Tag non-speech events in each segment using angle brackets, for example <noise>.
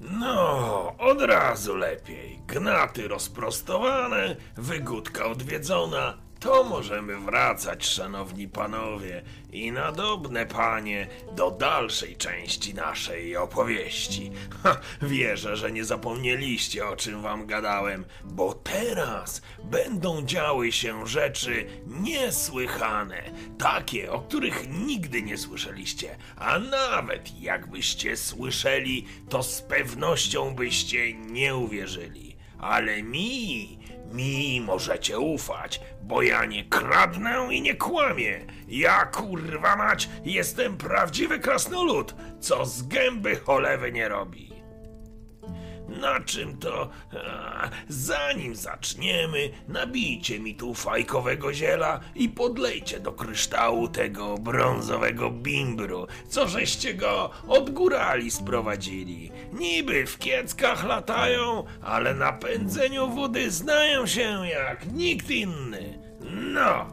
No, od razu lepiej. Gnaty rozprostowane, wygódka odwiedzona. To możemy wracać, szanowni panowie, i nadobne panie, do dalszej części naszej opowieści. Ha, wierzę, że nie zapomnieliście, o czym wam gadałem, bo teraz będą działy się rzeczy niesłychane, takie, o których nigdy nie słyszeliście, a nawet jakbyście słyszeli, to z pewnością byście nie uwierzyli. Ale mi, mi możecie ufać, bo ja nie kradnę i nie kłamię. Ja kurwa mać jestem prawdziwy krasnolud, co z gęby cholewy nie robi. Na czym to? Zanim zaczniemy, nabijcie mi tu fajkowego ziela i podlejcie do kryształu tego brązowego bimbru, co żeście go od górali sprowadzili. Niby w kieckach latają, ale na pędzeniu wody znają się jak nikt inny. No,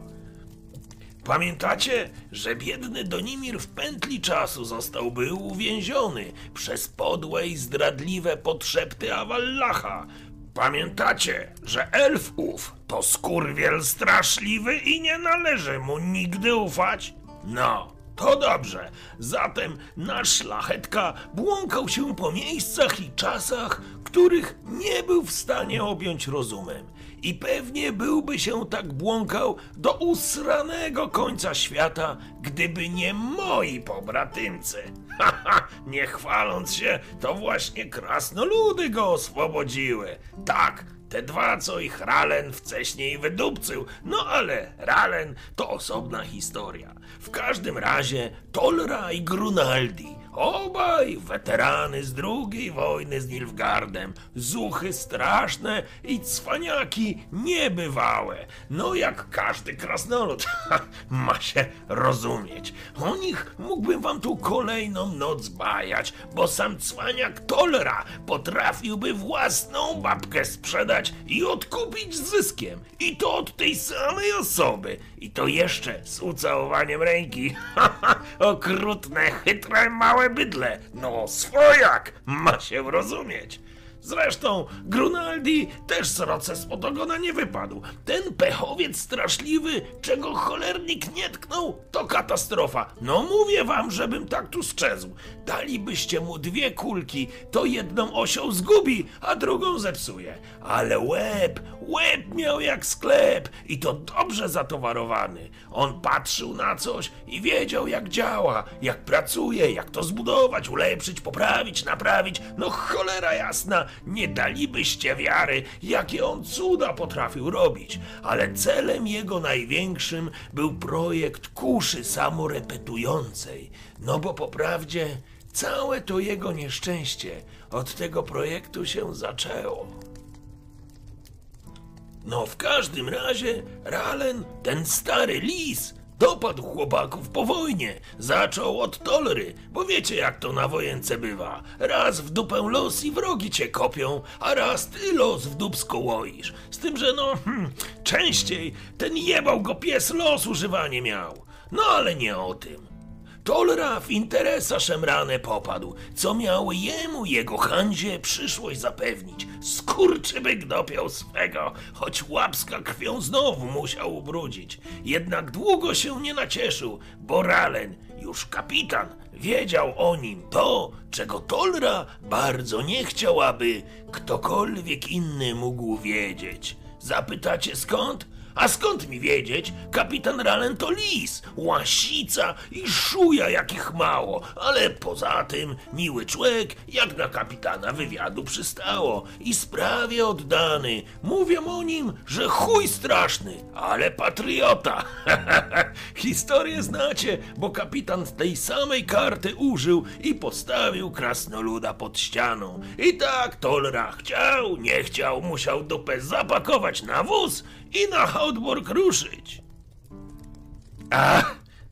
Pamiętacie, że biedny Donimir w pętli czasu został był uwięziony przez podłe i zdradliwe podszepty Awallacha? Pamiętacie, że elf ów to skurwiel straszliwy i nie należy mu nigdy ufać? No, to dobrze. Zatem nasz szlachetka błąkał się po miejscach i czasach, których nie był w stanie objąć rozumem. I pewnie byłby się tak błąkał do usranego końca świata, gdyby nie moi pobratymcy. <laughs> Haha, nie chwaląc się, to właśnie krasnoludy go oswobodziły. Tak, te dwa, co ich Ralen wcześniej wydupcył. No ale Ralen to osobna historia. W każdym razie Tolra i Grunaldi, obaj weterany z drugiej wojny z Nilfgardem, zuchy straszne i cwaniaki niebywałe. No jak każdy krasnolud <laughs> ma się rozumieć. O nich mógłbym wam tu kolejną noc bajać, bo sam cwaniak Tolra potrafiłby własną babkę sprzedać i odkupić zyskiem. I to od tej samej osoby. I to jeszcze z ucałowaniem ręki. <laughs> Okrutne, chytre, małe bydle. No, swojak, ma się rozumieć. Zresztą Grunaldi też sroce spod ogona nie wypadł. Ten pechowiec straszliwy, czego cholernik nie tknął, to katastrofa. No mówię wam, żebym tak tu strzezł. Dalibyście mu dwie kulki, to jedną osioł zgubi, a drugą zepsuje. Ale łeb, łeb miał jak sklep i to dobrze zatowarowany. On patrzył na coś i wiedział jak działa, jak pracuje, jak to zbudować, ulepszyć, poprawić, naprawić. No cholera jasna, nie dalibyście wiary, jakie on cuda potrafił robić, ale celem jego największym był projekt kuszy samorepetującej. No bo po prawdzie całe to jego nieszczęście od tego projektu się zaczęło. No w każdym razie Ralen, ten stary lis, dopadł chłopaków po wojnie. Zaczął od Tolry, bo wiecie jak to na wojence bywa. Raz w dupę los i wrogi cię kopią, a raz ty los w dubsko łoisz. Z tym, że no, hmm, częściej ten jebał go pies los używanie miał. No ale nie o tym. Tolra w interesa szemrane popadł, co miał jemu jego Handzie przyszłość zapewnić. Skurczybyk dopiął swego, choć łapska krwią znowu musiał ubrudzić. Jednak długo się nie nacieszył, bo Ralen, już kapitan, wiedział o nim to, czego Tolra bardzo nie chciał, aby ktokolwiek inny mógł wiedzieć. Zapytacie skąd? A skąd mi wiedzieć? Kapitan Ralen to lis, łasica i szuja jakich mało, ale poza tym miły człowiek, jak na kapitana wywiadu przystało i sprawie oddany. Mówią o nim, że chuj straszny, ale patriota. <laughs> Historię znacie, bo kapitan tej samej karty użył i postawił krasnoluda pod ścianą. I tak Tolra chciał, nie chciał, musiał dupę zapakować na wóz i na Hautborg ruszyć. A,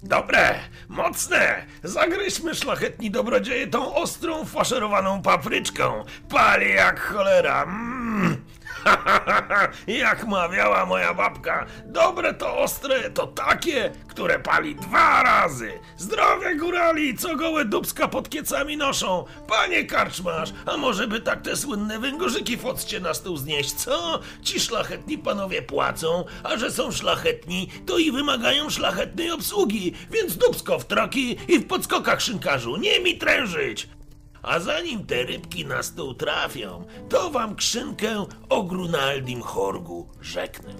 dobre, mocne. Zagryźmy szlachetni dobrodzieje tą ostrą, faszerowaną papryczką. Pali jak cholera. Mm. <laughs> Jak mawiała moja babka, dobre to ostre to takie, które pali dwa razy. Zdrowie górali, co gołe dubska pod kiecami noszą. Panie karczmasz, a może by tak te słynne węgorzyki w na stół znieść, co? Ci szlachetni panowie płacą, a że są szlachetni, to i wymagają szlachetnej obsługi, więc dubsko w troki i w podskokach szynkarzu, nie mi trężyć. A zanim te rybki na stół trafią, to wam krzynkę o Grunaldim Horgu rzeknę.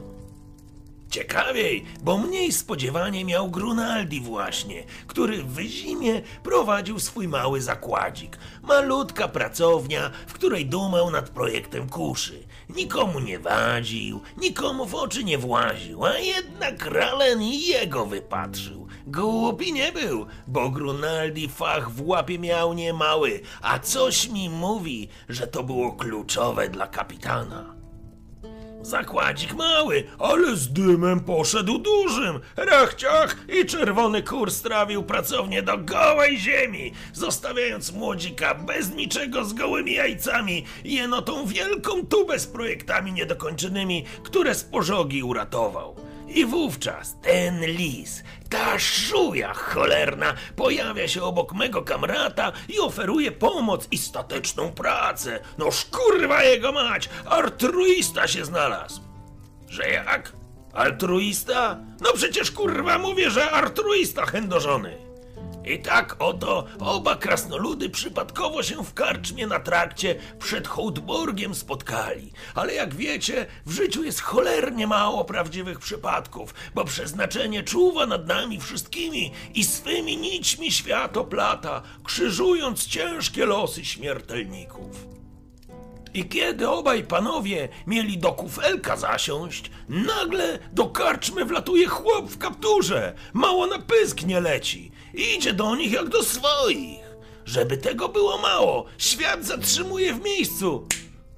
Ciekawiej, bo mniej spodziewanie miał Grunaldi właśnie, który w zimie prowadził swój mały zakładzik. Malutka pracownia, w której dumał nad projektem kuszy. Nikomu nie wadził, nikomu w oczy nie właził, a jednak Ralen jego wypatrzył. Głupi nie był, bo Grunaldi fach w łapie miał niemały, a coś mi mówi, że to było kluczowe dla kapitana. Zakładzik mały, ale z dymem poszedł dużym. Rachciach i czerwony kur strawił pracownię do gołej ziemi, zostawiając młodzika bez niczego z gołymi jajcami, jeno tą wielką tubę z projektami niedokończonymi, które z pożogi uratował. I wówczas ten lis, ta szuja cholerna, pojawia się obok mego kamrata i oferuje pomoc i stateczną pracę. No szkurwa jego mać, altruista się znalazł. Że jak? Altruista? No przecież kurwa mówię, że altruista chędożony. I tak oto oba krasnoludy przypadkowo się w karczmie na trakcie przed Hołdborgiem spotkali. Ale jak wiecie, w życiu jest cholernie mało prawdziwych przypadków, bo przeznaczenie czuwa nad nami wszystkimi i swymi nićmi świat oplata, krzyżując ciężkie losy śmiertelników. I kiedy obaj panowie mieli do kufelka zasiąść, nagle do karczmy wlatuje chłop w kapturze, mało na pysk nie leci. Idzie do nich jak do swoich. Żeby tego było mało, świat zatrzymuje w miejscu.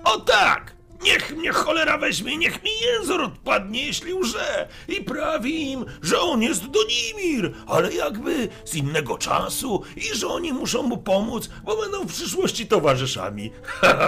O tak! Niech mnie cholera weźmie, niech mi język odpadnie, jeśli łże. I prawi im, że on jest Donimir, ale jakby z innego czasu i że oni muszą mu pomóc, bo będą w przyszłości towarzyszami.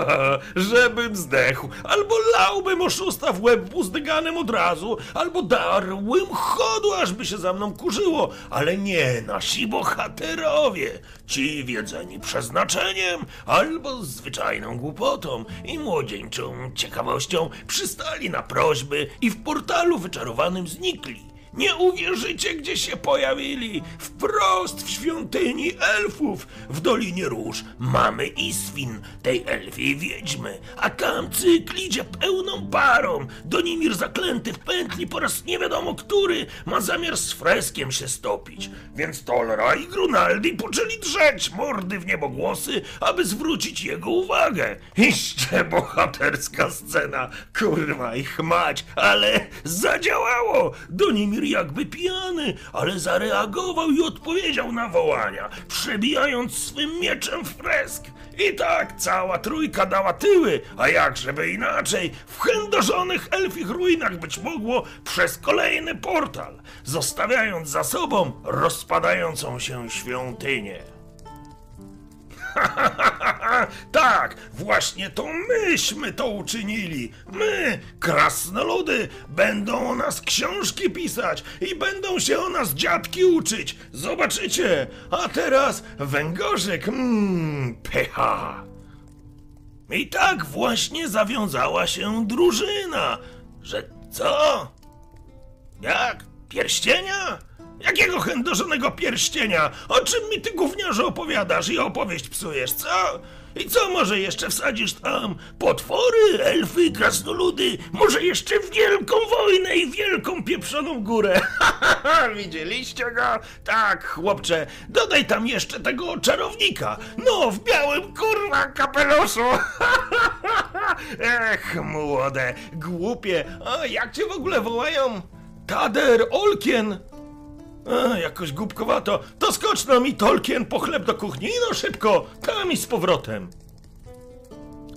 <laughs> Żebym zdechł, albo lałbym oszusta w łeb buzdyganem od razu, albo darłbym chodu, ażby się za mną kurzyło, ale nie nasi bohaterowie, ci wiedzeni przeznaczeniem, albo zwyczajną głupotą i młodzieńczą ciekawością przystali na prośby i w portalu wyczarowanym znikli. Nie uwierzycie, gdzie się pojawili. Wprost w świątyni elfów. W Dolinie Róż mamy Iswin, tej elfiej wiedźmy. A tam cykl idzie pełną parą. Donimir zaklęty w pętli po raz nie wiadomo który ma zamiar z freskiem się stopić. Więc Tolra i Grunaldi poczęli drzeć mordy w niebogłosy, aby zwrócić jego uwagę. Iście bohaterska scena. Kurwa ich mać, ale zadziałało. Donimir jakby pijany, ale zareagował i odpowiedział na wołania, przebijając swym mieczem w fresk. I tak cała trójka dała tyły, a jak żeby inaczej, w chędożonych elfich ruinach być mogło przez kolejny portal, zostawiając za sobą rozpadającą się świątynię. <laughs> tak, właśnie to myśmy to uczynili. My, krasnoludy, będą o nas książki pisać i będą się o nas dziadki uczyć. Zobaczycie. A teraz węgorzyk, mmm, pycha. I tak właśnie zawiązała się drużyna. Że co? Jak? Pierścienia? Jakiego chędożonego pierścienia? O czym mi ty gówniarzu opowiadasz i opowieść psujesz, co? I co może jeszcze wsadzisz tam? Potwory, elfy, krasnoludy, może jeszcze wielką wojnę i wielką pieprzoną górę. <laughs> Widzieliście go? Tak, chłopcze, dodaj tam jeszcze tego czarownika. No, w białym kurwa kapeluszu. <laughs> Ech, młode, głupie. A jak cię w ogóle wołają? Tader, Olkien. A, jakoś głupkowato. To skocz no mi, Tolkien, po chleb do kuchni. No szybko, tam i z powrotem.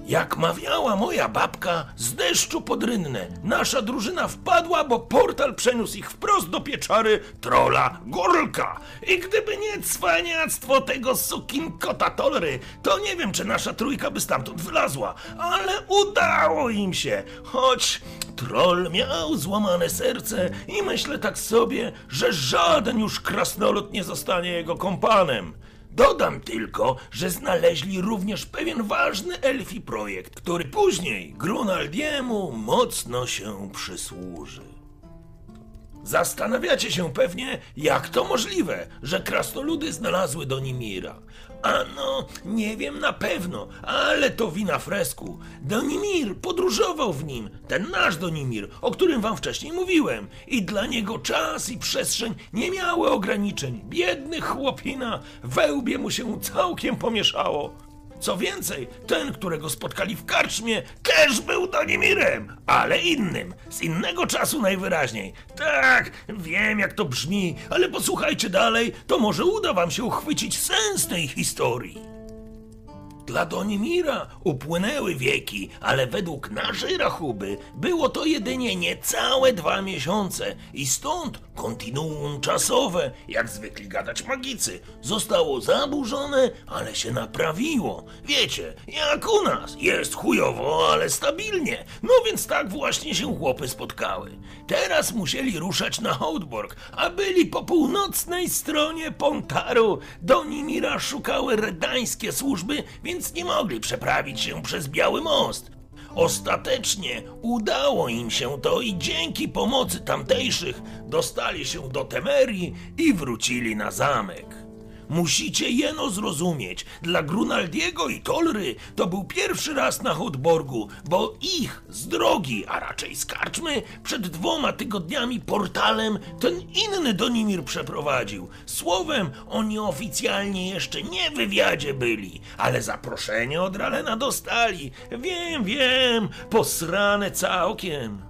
Jak mawiała moja babka, z deszczu pod rynnę nasza drużyna wpadła, bo portal przeniósł ich wprost do pieczary trola Gorlka. I gdyby nie cwaniactwo tego sukinkota Tolry, to nie wiem, czy nasza trójka by stamtąd wylazła, ale udało im się. Choć troll miał złamane serce i myślę tak sobie, że żaden już krasnolud nie zostanie jego kompanem. Dodam tylko, że znaleźli również pewien ważny elfi projekt, który później Grunaldiemu mocno się przysłuży. Zastanawiacie się pewnie, jak to możliwe, że krasnoludy znalazły Donimira. Ano, nie wiem na pewno, ale to wina fresku. Donimir podróżował w nim, ten nasz Donimir, o którym wam wcześniej mówiłem. I dla niego czas i przestrzeń nie miały ograniczeń. Biedny chłopina, wełbie mu się całkiem pomieszało. Co więcej, ten, którego spotkali w karczmie, też był Donimirem, ale innym, z innego czasu najwyraźniej. Tak, wiem jak to brzmi, ale posłuchajcie dalej, to może uda wam się uchwycić sens tej historii. Dla Donimira upłynęły wieki, ale według naszej rachuby było to jedynie niecałe dwa miesiące i stąd kontinuum czasowe, jak zwykli gadać magicy, zostało zaburzone, ale się naprawiło. Wiecie, jak u nas, jest chujowo, ale stabilnie. No więc tak właśnie się chłopy spotkały. Teraz musieli ruszać na Houtborg, a byli po północnej stronie Pontaru. Donimira szukały redańskie służby, więc więc nie mogli przeprawić się przez Biały Most. Ostatecznie udało im się to i dzięki pomocy tamtejszych dostali się do Temerii i wrócili na zamek. Musicie jeno zrozumieć, dla Grunaldiego i Tolry to był pierwszy raz na Hotborgu, bo ich z drogi, a raczej z karczmy, przed dwoma tygodniami portalem ten inny Donimir przeprowadził. Słowem, oni oficjalnie jeszcze nie w wywiadzie byli, ale zaproszenie od Ralena dostali. Wiem, wiem, posrane całkiem.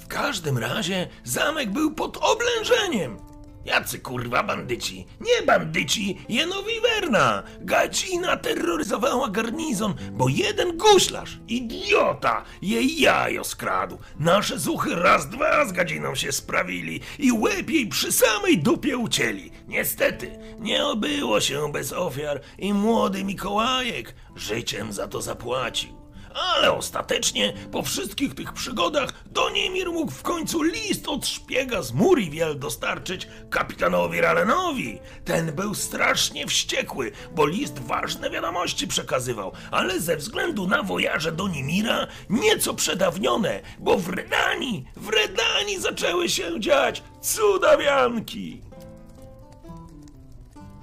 W każdym razie zamek był pod oblężeniem. Jacy kurwa bandyci? Nie bandyci, jeno wiwerna! Gadzina terroryzowała garnizon, bo jeden guślarz, idiota, jej jajo skradł. Nasze zuchy raz dwa z gadziną się sprawili i łeb jej przy samej dupie ucięli. Niestety, nie obyło się bez ofiar i młody Mikołajek życiem za to zapłacił. Ale ostatecznie, po wszystkich tych przygodach, Donimir mógł w końcu list od szpiega z Muriwiel dostarczyć kapitanowi Ralenowi. Ten był strasznie wściekły, bo list ważne wiadomości przekazywał, ale ze względu na wojaże Donimira nieco przedawnione, bo w Redanii, w Redanii zaczęły się dziać cudawianki.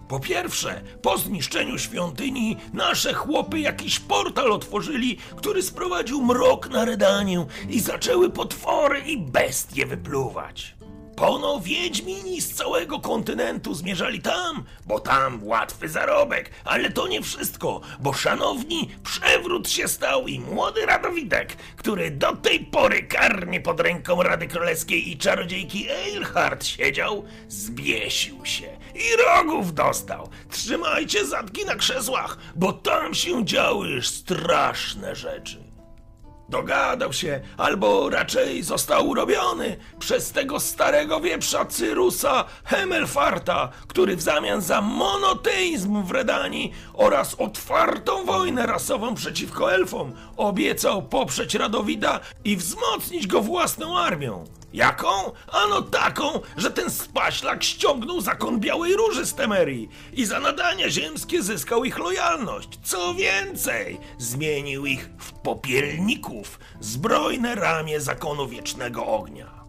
Po pierwsze, po zniszczeniu świątyni nasze chłopy jakiś portal otworzyli, który sprowadził mrok na Redanię i zaczęły potwory i bestie wypluwać. Pono wiedźmini z całego kontynentu zmierzali tam, bo tam łatwy zarobek, ale to nie wszystko, bo szanowni, przewrót się stał i młody Radowidek, który do tej pory karnie pod ręką Rady Królewskiej i czarodziejki Eilhart siedział, zbiesił się i rogów dostał. Trzymajcie zadki na krzesłach, bo tam się działy straszne rzeczy. Dogadał się, albo raczej został urobiony przez tego starego wieprza Cyrusa Hemelfarta, który w zamian za monoteizm w Redanii oraz otwartą wojnę rasową przeciwko elfom obiecał poprzeć Radowida i wzmocnić go własną armią. Jaką? Ano taką, że ten spaślak ściągnął zakon Białej Róży z Temerii i za nadania ziemskie zyskał ich lojalność. Co więcej, zmienił ich w popielników, zbrojne ramię zakonu Wiecznego Ognia.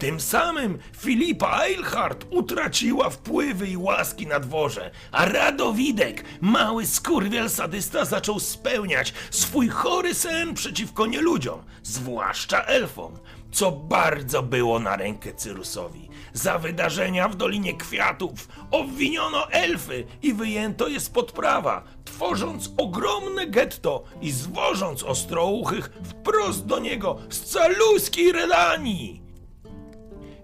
Tym samym Filipa Eilhart utraciła wpływy i łaski na dworze, a Radowidek, mały skurwiel sadysta, zaczął spełniać swój chory sen przeciwko nieludziom, zwłaszcza elfom, co bardzo było na rękę Cyrusowi. Za wydarzenia w Dolinie Kwiatów obwiniono elfy i wyjęto je spod prawa, tworząc ogromne getto i zwożąc ostrouchych wprost do niego z caluskiej Redanii.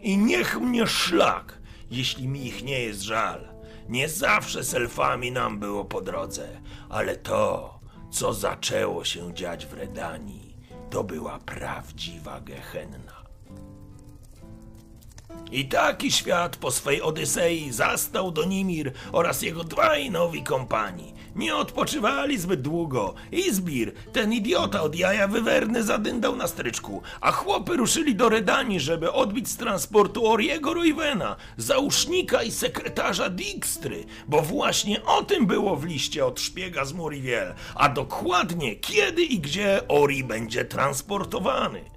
I niech mnie szlak, jeśli mi ich nie jest żal. Nie zawsze z elfami nam było po drodze, ale to, co zaczęło się dziać w Redanii, to była prawdziwa gehenna. I taki świat po swej Odysei zastał Donimir oraz jego dwaj nowi kompani. Nie odpoczywali zbyt długo. Izbir, ten idiota od jaja wywerny, zadyndał na stryczku, a chłopy ruszyli do Redani, żeby odbić z transportu Oriego Roywena, załóżnika i sekretarza Dijkstry, bo właśnie o tym było w liście od szpiega z Muriel, a dokładnie kiedy i gdzie Ori będzie transportowany.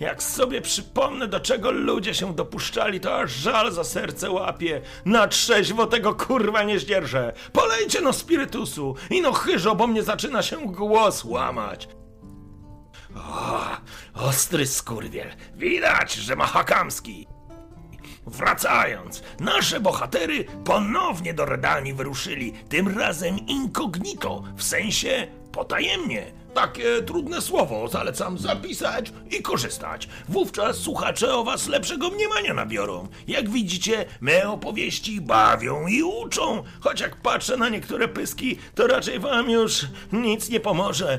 Jak sobie przypomnę, do czego ludzie się dopuszczali, to aż żal za serce łapie. Na trzeźwo tego kurwa nie zdzierżę. Polejcie no spirytusu i no chyżo, bo mnie zaczyna się głos łamać. O, ostry skurwiel. Widać, że ma hakamski. Wracając, nasze bohatery ponownie do Redanii wyruszyli, tym razem incognito, w sensie potajemnie. Takie trudne słowo zalecam zapisać i korzystać. Wówczas słuchacze o was lepszego mniemania nabiorą. Jak widzicie, me opowieści bawią i uczą, choć jak patrzę na niektóre pyski, to raczej wam już nic nie pomoże.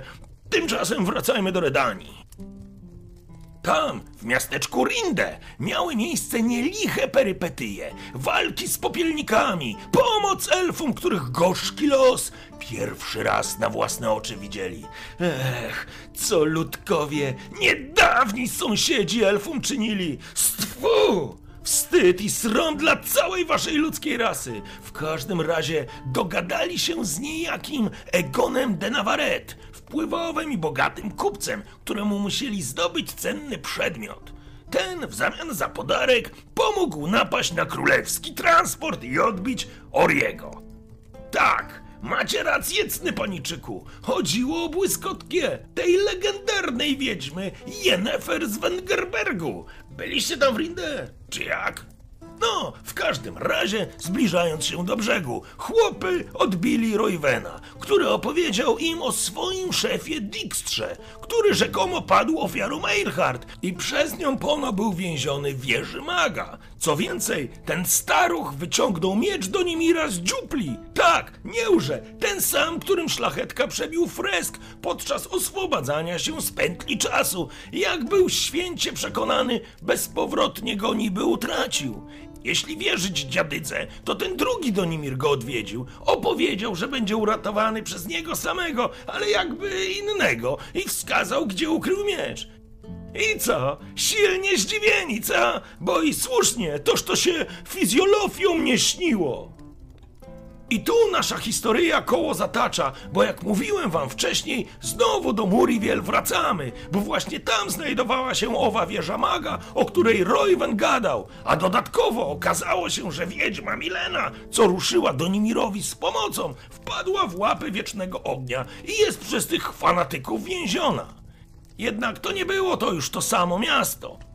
Tymczasem wracajmy do Redanii. Tam, w miasteczku Rinde, miały miejsce nieliche perypetyje, walki z popielnikami, pomoc elfom, których gorzki los pierwszy raz na własne oczy widzieli. Ech, co ludkowie, niedawni sąsiedzi elfom czynili. Stwu! Wstyd i srom dla całej waszej ludzkiej rasy. W każdym razie dogadali się z niejakim Egonem de Navarrete, wpływowym i bogatym kupcem, któremu musieli zdobyć cenny przedmiot. Ten w zamian za podarek pomógł napaść na królewski transport i odbić Oriego. Tak, macie rację, cny paniczyku. Chodziło o błyskotkę tej legendarnej wiedźmy Jennefer z Wengerbergu. Byliście tam w Rinde? Czy jak? No, w każdym razie, zbliżając się do brzegu, chłopy odbili Roywena, który opowiedział im o swoim szefie Dijkstrze, który rzekomo padł ofiarą Eirhart i przez nią pono był więziony w wieży maga. Co więcej, ten staruch wyciągnął miecz do Nimira z dziupli. Tak, nie łże, ten sam, którym szlachetka przebił fresk podczas oswobadzania się z pętli czasu. Jak był święcie przekonany, bezpowrotnie go niby utracił. Jeśli wierzyć dziadydze, to ten drugi Donimir go odwiedził. Opowiedział, że będzie uratowany przez niego samego, ale jakby innego i wskazał, gdzie ukrył miecz. I co? Silnie zdziwieni, co? Bo i słusznie, toż to się fizjolofią nie śniło. I tu nasza historyja koło zatacza, bo jak mówiłem wam wcześniej, znowu do Muriel wracamy, bo właśnie tam znajdowała się owa wieża maga, o której Royven gadał, a dodatkowo okazało się, że wiedźma Milena, co ruszyła do Nimirowi z pomocą, wpadła w łapy wiecznego ognia i jest przez tych fanatyków więziona. Jednak to nie było to już to samo miasto.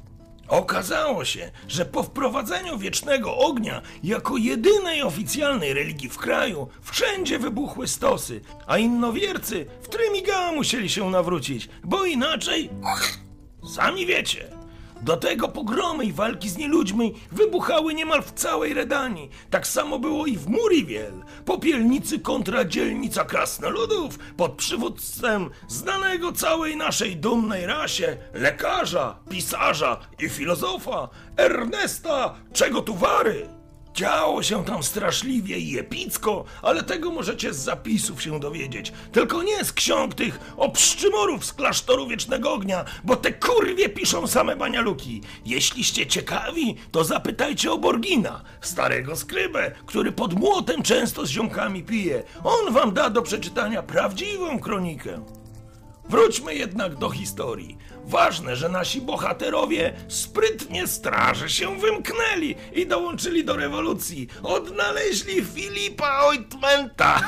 Okazało się, że po wprowadzeniu wiecznego ognia jako jedynej oficjalnej religii w kraju wszędzie wybuchły stosy, a innowiercy w Trymiga musieli się nawrócić, bo inaczej... Sami wiecie. Do tego pogromy i walki z nieludźmi wybuchały niemal w całej Redanii. Tak samo było i w Muriwiel. Popielnicy kontra dzielnica krasnoludów pod przywództwem znanego całej naszej dumnej rasie lekarza, pisarza i filozofa Ernesta Czego tu wary. Działo się tam straszliwie i epicko, ale tego możecie z zapisów się dowiedzieć. Tylko nie z ksiąg tych obszczymorów z klasztoru Wiecznego Ognia, bo te kurwie piszą same banialuki. Jeśliście ciekawi, to zapytajcie o Borgina, starego skrybę, który pod młotem często z ziomkami pije. On wam da do przeczytania prawdziwą kronikę. Wróćmy jednak do historii. Ważne, że nasi bohaterowie sprytnie straży się wymknęli i dołączyli do rewolucji. Odnaleźli Filipa Ointmenta.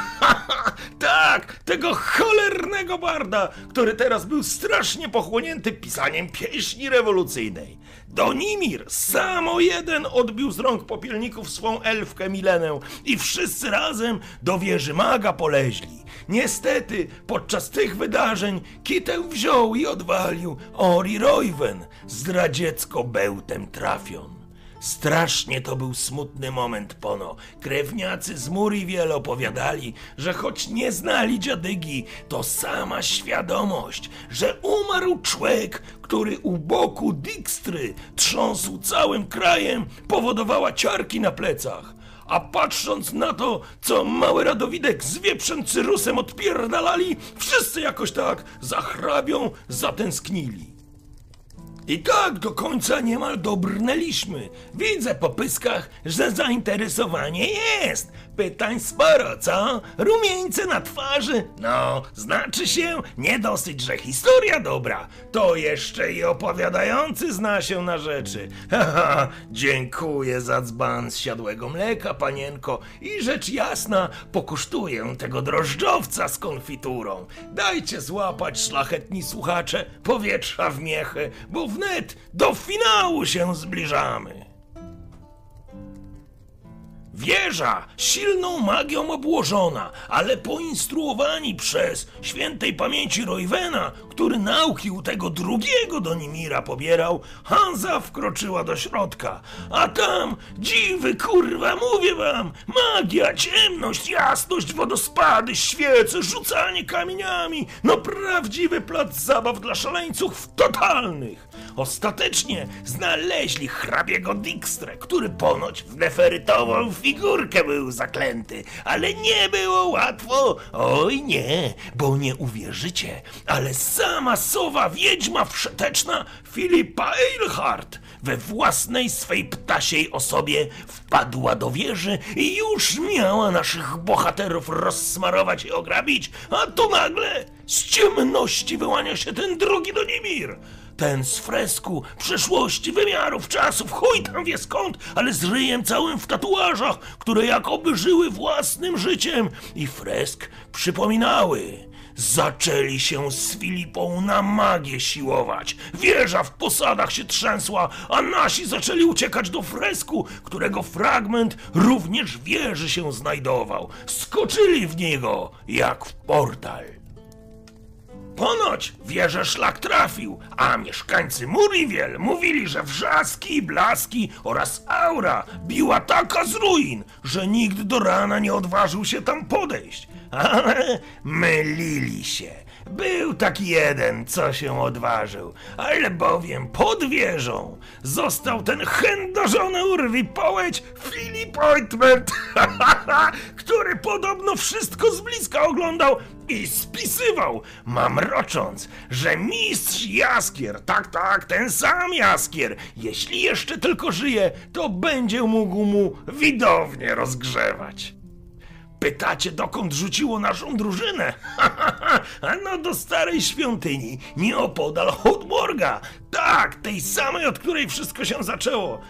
<laughs> tak, tego cholernego barda, który teraz był strasznie pochłonięty pisaniem pieśni rewolucyjnej. Donimir samo jeden odbił z rąk popielników swą elfkę Milenę i wszyscy razem do wieży maga poleźli. Niestety, podczas tych wydarzeń kitę wziął i odwalił Ori Royven, zdradziecko bełtem trafion. Strasznie to był smutny moment, Pono. Krewniacy z Muriwiel opowiadali, że choć nie znali dziadygi, to sama świadomość, że umarł człowiek, który u boku Dijkstry trząsł całym krajem, powodowała ciarki na plecach. A patrząc na to, co mały Radowidek z wieprzem Cyrusem odpierdalali, wszyscy jakoś tak za hrabią zatęsknili. I tak do końca niemal dobrnęliśmy. Widzę po pyskach, że zainteresowanie jest. Pytań sporo, co? Rumieńce na twarzy? No, znaczy się, nie dosyć, że historia dobra, to jeszcze i opowiadający zna się na rzeczy. Haha, dziękuję za dzban z siadłego mleka, panienko, i rzecz jasna, pokusztuję tego drożdżowca z konfiturą. Dajcie złapać, szlachetni słuchacze, powietrza w miechę, bo wnet do finału się zbliżamy. Wieża silną magią obłożona, ale poinstruowani przez świętej pamięci Roywena, który nauki u tego drugiego Donimira pobierał, Hanza wkroczyła do środka. A tam dziwy, kurwa, mówię wam, magia, ciemność, jasność, wodospady, świece, rzucanie kamieniami, no prawdziwy plac zabaw dla szaleńców totalnych. Ostatecznie znaleźli hrabiego Dijkstrę, który ponoć w neferytową figurkę był zaklęty, ale nie było łatwo. Oj nie, bo nie uwierzycie, ale sama sowa wiedźma wszeteczna Filipa Eilhart we własnej swej ptasiej osobie wpadła do wieży i już miała naszych bohaterów rozsmarować i ograbić, a tu nagle z ciemności wyłania się ten drugi Donimir. Ten z fresku, przeszłości, wymiarów, czasów, chuj tam wie skąd, ale z ryjem całym w tatuażach, które jakoby żyły własnym życiem i fresk przypominały. Zaczęli się z Filipą na magię siłować. Wieża w posadach się trzęsła, a nasi zaczęli uciekać do fresku, którego fragment również wieży się znajdował. Skoczyli w niego jak w portal. Ponoć wieżę szlak trafił, a mieszkańcy Muriwiel mówili, że wrzaski, blaski oraz aura biła taka z ruin, że nikt do rana nie odważył się tam podejść. <laughs> Ale mylili się. Był taki jeden, co się odważył, ale bowiem pod wieżą został ten chędożony urwi połeć Filip Ointment, <laughs> który podobno wszystko z bliska oglądał i spisywał, mamrocząc, że mistrz Jaskier, tak, tak, ten sam Jaskier, jeśli jeszcze tylko żyje, to będzie mógł mu widownie rozgrzewać. Pytacie, dokąd rzuciło naszą drużynę? <laughs> No do starej świątyni, nieopodal Hodmorga. Tak, tej samej, od której wszystko się zaczęło.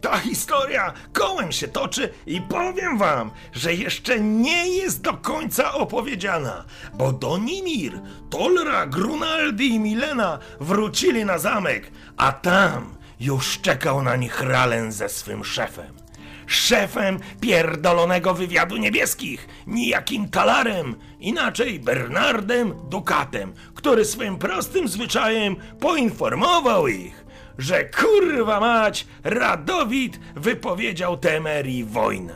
Ta historia kołem się toczy i powiem wam, że jeszcze nie jest do końca opowiedziana, bo Donimir, Tolra, Grunaldi i Milena wrócili na zamek, a tam już czekał na nich Ralen ze swym szefem. Szefem pierdolonego wywiadu niebieskich, nijakim Talarem, inaczej Bernardem Dukatem, który swym prostym zwyczajem poinformował ich, że kurwa mać, Radowid wypowiedział Temerii wojnę.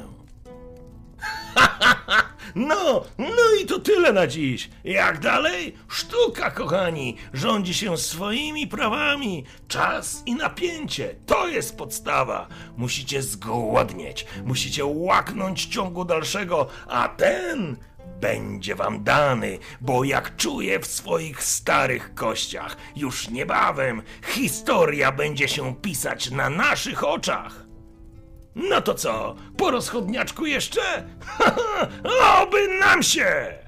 <laughs> No, no i to tyle na dziś. Jak dalej? Sztuka, kochani, rządzi się swoimi prawami. Czas i napięcie to jest podstawa. Musicie zgłodnieć, musicie łaknąć ciągu dalszego, a ten będzie wam dany, bo jak czuję w swoich starych kościach, już niebawem historia będzie się pisać na naszych oczach. No to co, po rozchodniaczku jeszcze? <laughs> Oby nam się!